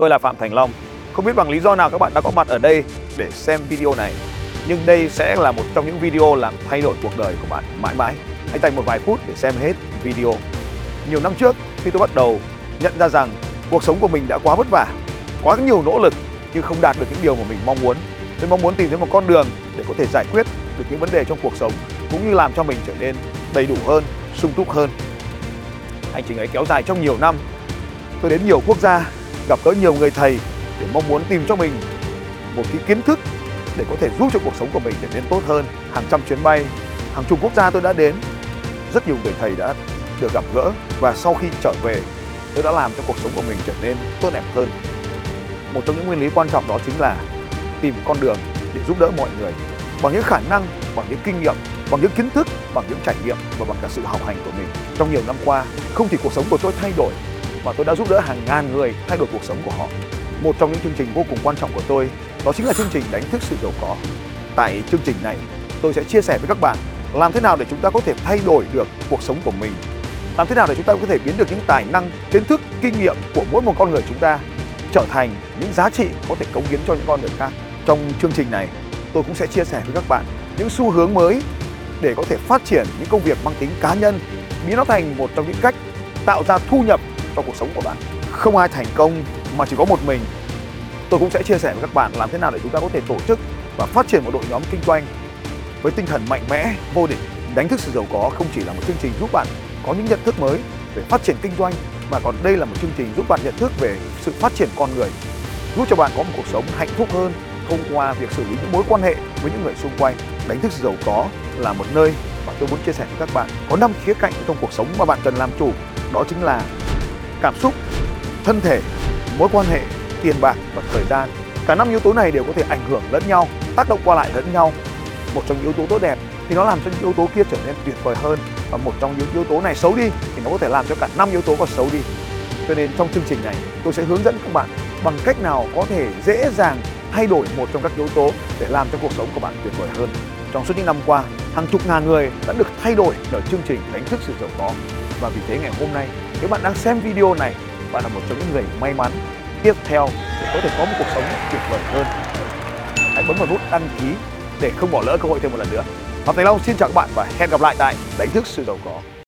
Tôi là Phạm Thành Long. Không biết bằng lý do nào các bạn đã có mặt ở đây để xem video này. Nhưng đây sẽ là một trong những video làm thay đổi cuộc đời của bạn mãi mãi. Hãy dành một vài phút để xem hết video. Nhiều năm trước khi tôi bắt đầu nhận ra rằng cuộc sống của mình đã quá vất vả, quá nhiều nỗ lực nhưng không đạt được những điều mà mình mong muốn. Tôi mong muốn tìm thấy một con đường để có thể giải quyết được những vấn đề trong cuộc sống cũng như làm cho mình trở nên đầy đủ hơn, sung túc hơn. Hành trình ấy kéo dài trong nhiều năm. Tôi đến nhiều quốc gia, gặp gỡ nhiều người thầy để mong muốn tìm cho mình một cái kiến thức để có thể giúp cho cuộc sống của mình trở nên tốt hơn. Hàng trăm chuyến bay, hàng chục quốc gia tôi đã đến. Rất nhiều người thầy đã được gặp gỡ và sau khi trở về tôi đã làm cho cuộc sống của mình trở nên tốt đẹp hơn. Một trong những nguyên lý quan trọng đó chính là tìm con đường để giúp đỡ mọi người bằng những khả năng, bằng những kinh nghiệm, bằng những kiến thức, bằng những trải nghiệm và bằng cả sự học hành của mình. Trong nhiều năm qua, không chỉ cuộc sống của tôi thay đổi và tôi đã giúp đỡ hàng ngàn người thay đổi cuộc sống của họ. Một trong những chương trình vô cùng quan trọng của tôi đó chính là chương trình đánh thức sự giàu có. Tại chương trình này, tôi sẽ chia sẻ với các bạn làm thế nào để chúng ta có thể thay đổi được cuộc sống của mình làm thế nào để chúng ta có thể biến được những tài năng kiến thức kinh nghiệm của mỗi một con người chúng ta trở thành những giá trị có thể cống hiến cho những con người khác trong chương trình này tôi cũng sẽ chia sẻ với các bạn những xu hướng mới để có thể phát triển những công việc mang tính cá nhân biến nó thành một trong những cách tạo ra thu nhập cho cuộc sống của bạn. Không ai thành công mà chỉ có một mình. Tôi cũng sẽ chia sẻ với các bạn làm thế nào để chúng ta có thể tổ chức và phát triển một đội nhóm kinh doanh với tinh thần mạnh mẽ, vô địch, đánh thức sự giàu có không chỉ là một chương trình giúp bạn có những nhận thức mới về phát triển kinh doanh, mà còn đây là một chương trình giúp bạn nhận thức về sự phát triển con người, giúp cho bạn có một cuộc sống hạnh phúc hơn thông qua việc xử lý những mối quan hệ với những người xung quanh. Đánh thức sự giàu có là một nơi mà tôi muốn chia sẻ với các bạn có năm khía cạnh trong cuộc sống mà bạn cần làm chủ, đó chính là cảm xúc, thân thể, mối quan hệ, tiền bạc và thời gian. Cả năm yếu tố này đều có thể ảnh hưởng lẫn nhau, tác động qua lại lẫn nhau. Một trong những yếu tố tốt đẹp thì nó làm cho những yếu tố kia trở nên tuyệt vời hơn. Và một trong những yếu tố này xấu đi thì nó có thể làm cho cả năm yếu tố còn xấu đi. Cho nên trong chương trình này, tôi sẽ hướng dẫn các bạn bằng cách nào có thể dễ dàng thay đổi một trong các yếu tố để làm cho cuộc sống của bạn tuyệt vời hơn. Trong suốt những năm qua, hàng chục ngàn người đã được thay đổi bởi chương trình đánh thức sự giàu có và vì thế ngày hôm nay, nếu bạn đang xem video này, bạn là một trong những người may mắn. Tiếp theo để có thể có một cuộc sống tuyệt vời hơn. Hãy bấm vào nút đăng ký để không bỏ lỡ cơ hội thêm một lần nữa. Phạm Thành Long xin chào các bạn và hẹn gặp lại tại Đánh thức sự giàu có.